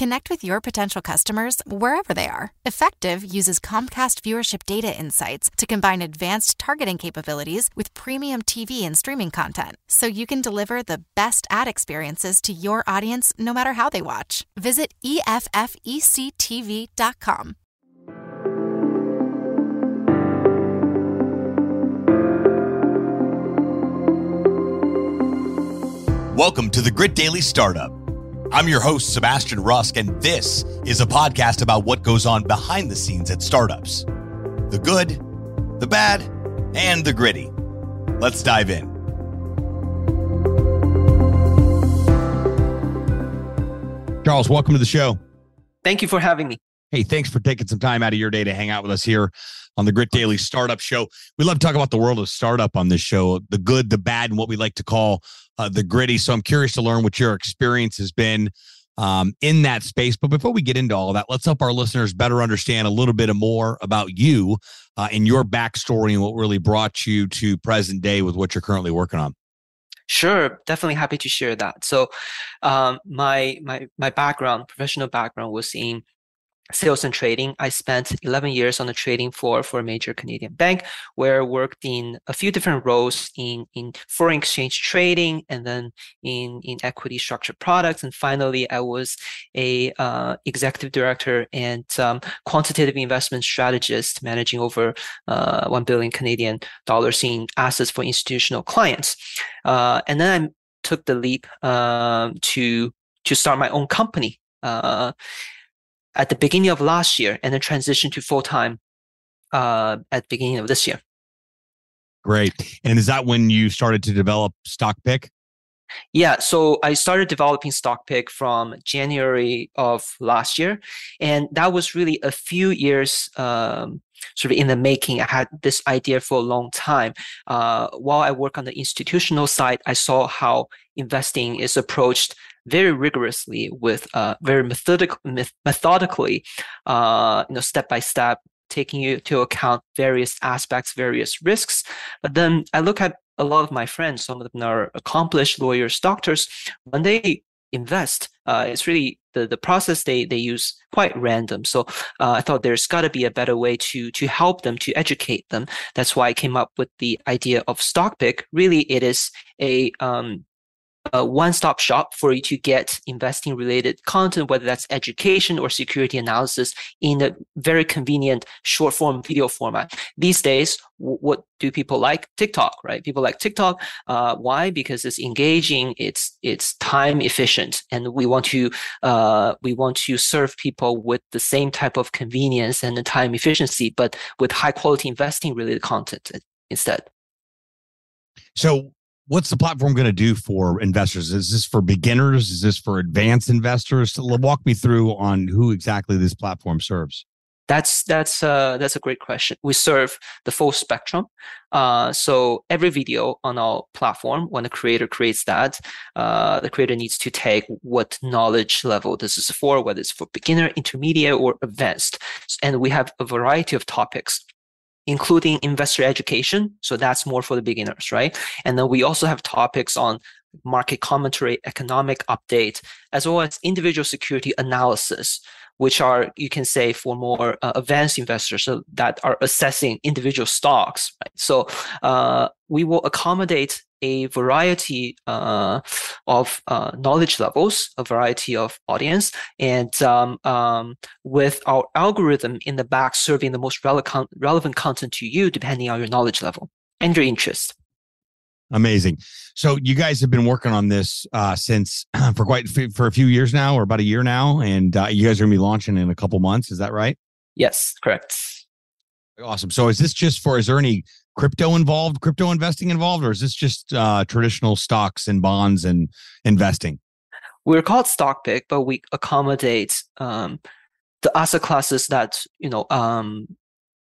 Connect with your potential customers wherever they are. Effectv uses Comcast viewership data insights to combine advanced targeting capabilities with premium TV and streaming content so you can deliver the best ad experiences to your audience no matter how they watch. Visit EFFECTV.com. Welcome to the Grit Daily Startup. I'm your host, Sebastian Rusk, and this is a podcast about what goes on behind the scenes at startups the good, the bad, and the gritty. Let's dive in. Charles, welcome to the show. Thank you for having me. Hey, thanks for taking some time out of your day to hang out with us here on the Grit Daily Startup Show. We love to talk about the world of startup on this show, the good, the bad, and what we like to call uh, the gritty. So I'm curious to learn what your experience has been um, in that space. But before we get into all of that, let's help our listeners better understand a little bit more about you uh, and your backstory and what really brought you to present day with what you're currently working on. Sure, definitely happy to share that. So, um, my my my background, professional background, was in sales and trading. I spent 11 years on the trading floor for a major Canadian bank, where I worked in a few different roles in, in foreign exchange trading and then in, in equity structured products. And finally, I was a uh, executive director and um, quantitative investment strategist, managing over uh, 1 billion Canadian dollars in assets for institutional clients. Uh, and then I took the leap um, to to start my own company. At the beginning of last year and then transition to full time uh, at the beginning of this year. Great. And is that when you started to develop StockPick? Yeah, so I started developing StockPick from January of last year, and that was really a few years um, sort of in the making. I had this idea for a long time. Uh, while I work on the institutional side, I saw how investing is approached very rigorously with uh, very methodic, methodically, uh, you know, step by step, taking into account various aspects, various risks. But then I look at a lot of my friends, some of them are accomplished lawyers, doctors, when they invest, uh, it's really the, the process they, they use quite random. So uh, I thought there's got to be a better way to to help them, to educate them. That's why I came up with the idea of StockPick. Really, it is a um, a one-stop shop for you to get investing related content whether that's education or security analysis in a very convenient short form video format. These days what do people like? Tiktok right? People like tiktok uh, why? Because it's engaging it's it's time efficient and we want to uh, we want to serve people with the same type of convenience and the time efficiency but with high quality investing related content instead. So what's the platform going to do for investors? Is this for beginners? Is this for advanced investors? Walk me through on who exactly this platform serves. That's that's uh, that's a great question. We serve the full spectrum. Uh, so every video on our platform, when the creator creates that, uh, the creator needs to take what knowledge level this is for, whether it's for beginner, intermediate, or advanced. And we have a variety of topics including investor education. So that's more for the beginners, right? And then we also have topics on market commentary, economic update, as well as individual security analysis, which are, you can say, for more uh, advanced investors so that are assessing individual stocks. Right? So uh, we will accommodate a variety uh, of uh, knowledge levels, a variety of audience, and um, um, with our algorithm in the back serving the most relevant relevant content to you, depending on your knowledge level and your interest. Amazing. So you guys have been working on this uh, since for quite for a few years now, or about a year now, and uh, you guys are going to be launching in a couple months. Is that right? Yes, correct. Awesome. So is this just for? Is there any crypto involved, crypto investing involved, or is this just uh, traditional stocks and bonds and investing? We're called StockPick, but we accommodate um, the asset classes that you know um,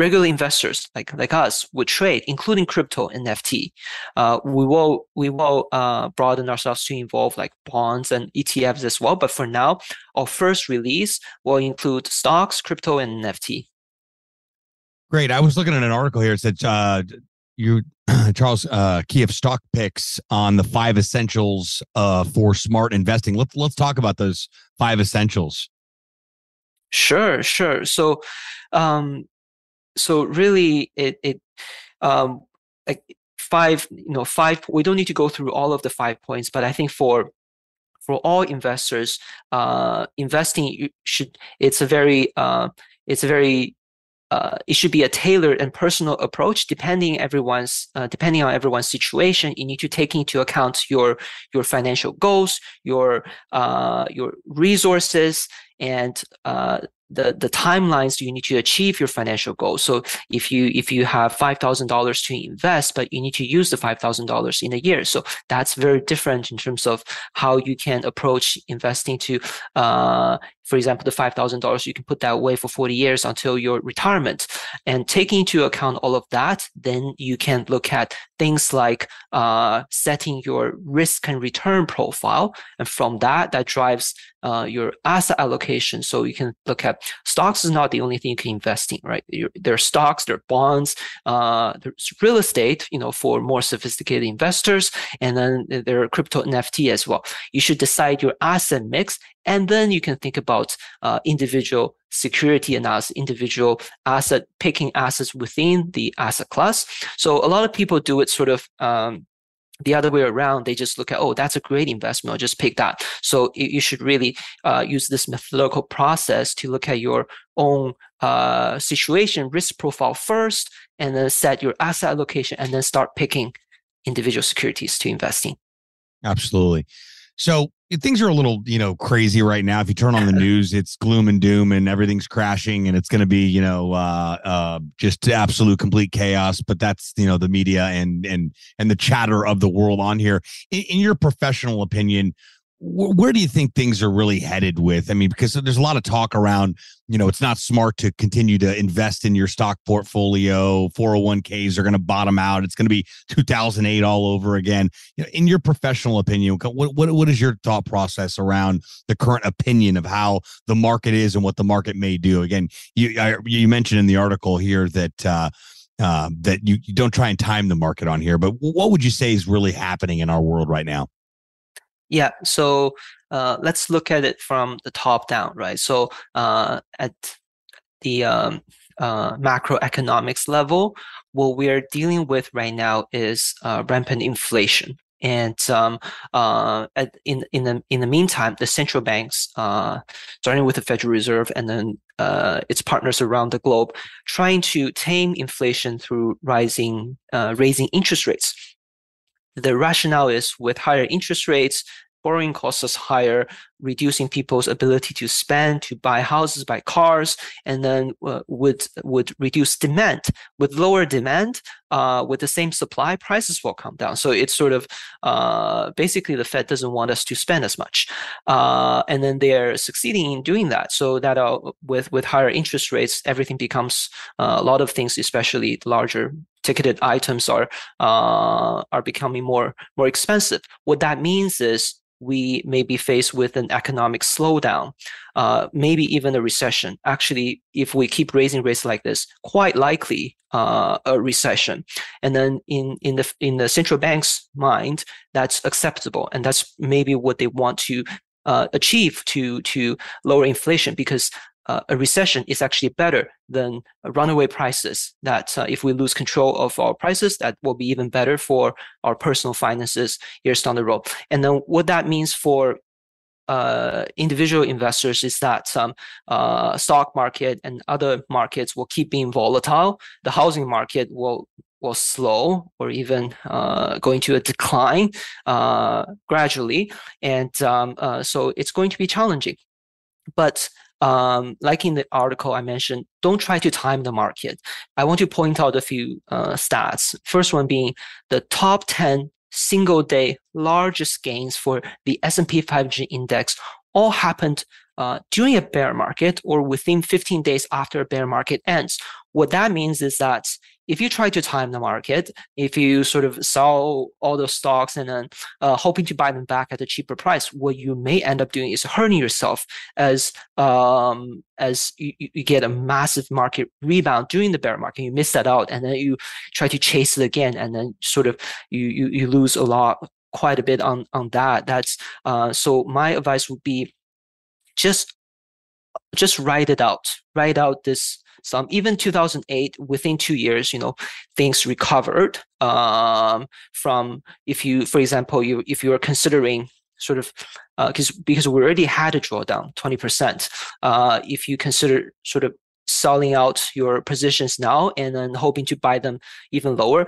regular investors like like us would trade, including crypto and NFT. Uh, we will we will uh, broaden ourselves to involve like bonds and ETFs as well. But for now, our first release will include stocks, crypto, and NFT. Great. I was looking at an article here. It said uh, you, Charles, uh, Kiev stock picks on the five essentials uh, for smart investing. Let's let's talk about those five essentials. Sure, sure. So, um, so really, it it um, like five, you know, five. We don't need to go through all of the five points, but I think for for all investors, uh, investing should it's a very uh, it's a very uh, it should be a tailored and personal approach depending everyone's uh, depending on everyone's situation you need to take into account your your financial goals your uh, your resources and uh, the the timelines you need to achieve your financial goals. So if you if you have five thousand dollars to invest, but you need to use the five thousand dollars in a year, so that's very different in terms of how you can approach investing. To uh, for example, the five thousand dollars you can put that away for forty years until your retirement, and taking into account all of that, then you can look at things like uh, setting your risk and return profile, and from that, that drives uh, your asset allocation. So you can look at stocks is not the only thing you can invest in, right? There are stocks, there are bonds, uh, there's real estate, you know, for more sophisticated investors, and then there are crypto NFT as well. You should decide your asset mix, and then you can think about uh, individual security analysis, individual asset picking assets within the asset class. So a lot of people do it sort of um, the other way around, they just look at, oh, that's a great investment. I'll just pick that. So you, should really uh, use this methodical process to look at your own uh, situation, risk profile first, and then set your asset allocation, and then start picking individual securities to invest in. Absolutely. So things are a little, you know, crazy right now. If you turn on the news, it's gloom and doom and everything's crashing and it's going to be, you know, uh, uh, just absolute complete chaos. But that's, you know, the media and, and, and the chatter of the world on here. In, in your professional opinion, where do you think things are really headed with? I mean, because there's a lot of talk around, you know, it's not smart to continue to invest in your stock portfolio. 401ks are going to bottom out. It's going to be 2008 all over again. You know, in your professional opinion, what, what, what is your thought process around the current opinion of how the market is and what the market may do? Again, you, I, you mentioned in the article here that, uh, uh, that you, you don't try and time the market on here, but what would you say is really happening in our world right now? Yeah. So uh, let's look at it from the top down, right? So uh, at the um, uh, macroeconomics level, what we're dealing with right now is uh, rampant inflation. And um, uh, at, in in the in the meantime, the central banks, uh, starting with the Federal Reserve and then its partners around the globe, trying to tame inflation through rising raising interest rates the rationale is with higher interest rates, borrowing costs is higher, reducing people's ability to spend, to buy houses, buy cars, and then uh, would would reduce demand. With lower demand, uh, with the same supply, prices will come down. So it's sort of uh, basically the Fed doesn't want us to spend as much, uh, and then they're succeeding in doing that. So that uh, with with higher interest rates, everything becomes uh, a lot of things, especially larger ticketed items, are are becoming more more expensive. What that means is we may be faced with an economic slowdown, uh, maybe even a recession. Actually, if we keep raising rates like this, quite likely uh, a recession. And then in in the in the central bank's mind, that's acceptable, and that's maybe what they want to uh, achieve to to lower inflation because uh, a recession is actually better than runaway prices. That uh, if we lose control of our prices, that will be even better for our personal finances years down the road. And then what that means for uh, individual investors is that um, uh, stock market and other markets will keep being volatile. The housing market will will slow or even uh, going to a decline uh, gradually, and um, uh, so it's going to be challenging. But um, like in the article I mentioned, don't try to time the market. I want to point out a few uh, stats. First one being the top 10 single day largest gains for the S&P 500 index all happened uh, during a bear market or within 15 days after a bear market ends. What that means is that if you try to time the market, if you sort of sell all those stocks and then uh, hoping to buy them back at a cheaper price, what you may end up doing is hurting yourself as um, as you, you get a massive market rebound during the bear market. You miss that out, and then you try to chase it again, and then sort of you you, you lose a lot, quite a bit on on that. That's uh, so. My advice would be just just write it out. Write out this some even 2008 within two years you know things recovered um, from if you for example you if you are considering sort of because uh, because we already had a drawdown 20% uh, if you consider sort of selling out your positions now and then hoping to buy them even lower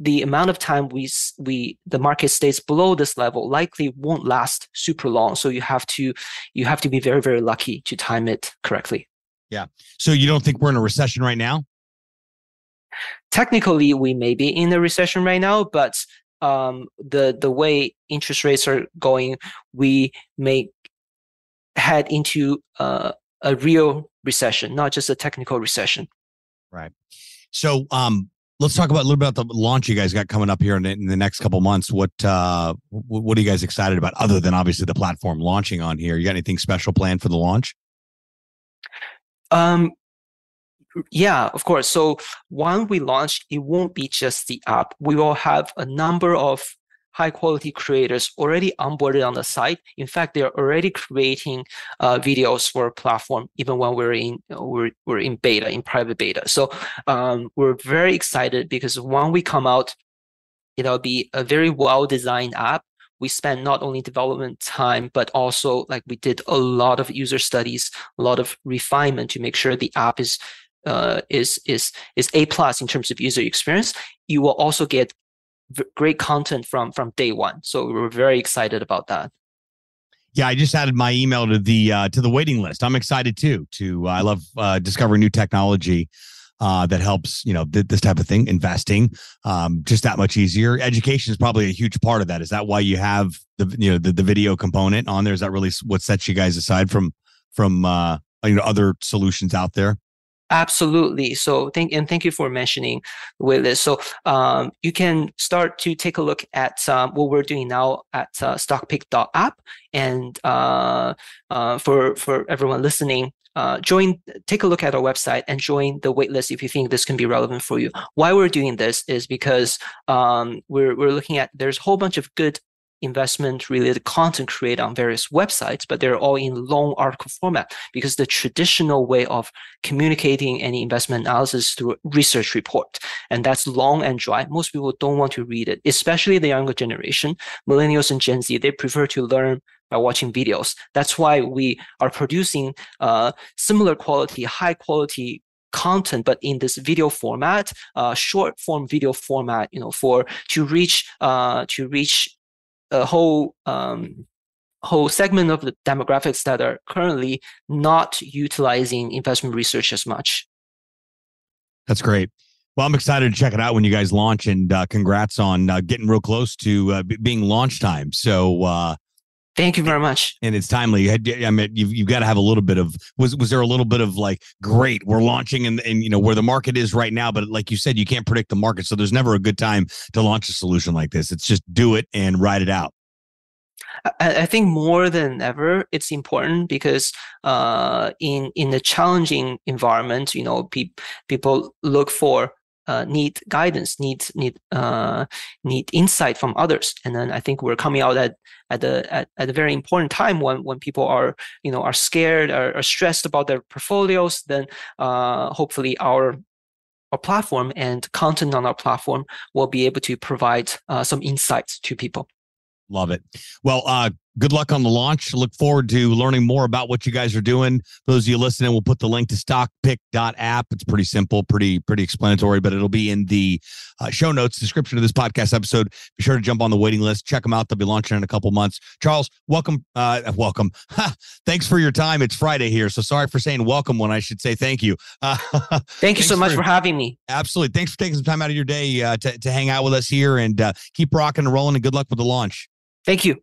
the amount of time we we the market stays below this level likely won't last super long. So you have to you have to be very very lucky to time it correctly yeah so you don't think we're in a recession right now technically we may be in a recession right now but um, the the way interest rates are going we may head into uh, a real recession not just a technical recession right so um let's talk about a little bit about the launch you guys got coming up here in the, in the next couple months. What uh, what are you guys excited about, other than obviously the platform launching on here? You got anything special planned for the launch? Um, yeah, of course. So when we launch, it won't be just the app. We will have a number of high quality creators already onboarded on the site. In fact, they're already creating uh, videos for a platform even when we're in we're, we're in beta in private beta. So um, we're very excited because when we come out, it'll be a very well designed app. We spend not only development time, but also like we did a lot of user studies, a lot of refinement to make sure the app is uh, is is is a plus in terms of user experience. You will also get great content from from day one. So we are very excited about that. Yeah, I just added my email to the uh, to the waiting list. I'm excited too. To uh, I love uh, discovering new technology uh, that helps you know th- this type of thing, investing, um, just that much easier. Education is probably a huge part of that. Is that why you have the you know the, the video component on there? Is that really what sets you guys aside from from uh, you know other solutions out there? Absolutely. So thank and thank you for mentioning waitlist. So um, you can start to take a look at um, what we're doing now at uh, stockpick.app. And uh, uh, for for everyone listening, uh, join take a look at our website and join the waitlist if you think this can be relevant for you why we're doing this is because um, we're, we're looking at there's a whole bunch of good investment related content created on various websites, but they're all in long article format because the traditional way of communicating any investment analysis through research report. And that's long and dry. Most people don't want to read it, especially the younger generation, millennials and Gen Z. They prefer to learn by watching videos. That's why we are producing uh, similar quality, high quality content but in this video format uh, short form video format you know for to reach uh, to reach a whole um, whole segment of the demographics that are currently not utilizing investment research as much. That's great. Well, I'm excited to check it out when you guys launch, and uh, congrats on uh, getting real close to uh, being launch time. So, uh, Thank you very much. And it's timely. I mean, you've, you've got to have a little bit of was was there a little bit of like great we're launching and and you know where the market is right now, but like you said, you can't predict the market, so there's never a good time to launch a solution like this. It's just do it and ride it out. I, I think more than ever, it's important because uh, in in a challenging environment, you know, pe- people look for uh, need guidance, need need uh, need insight from others, and then I think we're coming out at at a at, at a very important time when when people are you know are scared or are stressed about their portfolios. Then uh, hopefully our our platform and content on our platform will be able to provide uh, some insights to people. Love it. Well, uh, good luck on the launch. Look forward to learning more about what you guys are doing. Those of you listening, we'll put the link to stockpick.app. It's pretty simple, pretty, pretty explanatory, but it'll be in the uh, show notes description of this podcast episode. Be sure to jump on the waiting list. Check them out. They'll be launching in a couple months. Charles, welcome. Uh, welcome. thanks for your time. It's Friday here. So sorry for saying welcome when I should say thank you. Uh, thank you so much for, for, having me. Absolutely. Thanks for taking some time out of your day uh, to, to hang out with us here and uh, keep rocking and rolling and good luck with the launch. Thank you.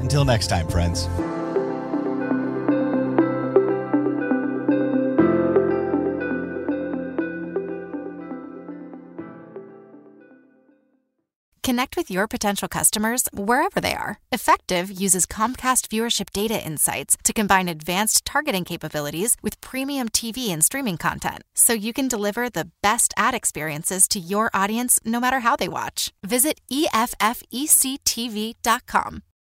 Until next time, friends. Connect with your potential customers wherever they are. Effectv uses Comcast viewership data insights to combine advanced targeting capabilities with premium TV and streaming content so you can deliver the best ad experiences to your audience no matter how they watch. Visit EFFECTV.com.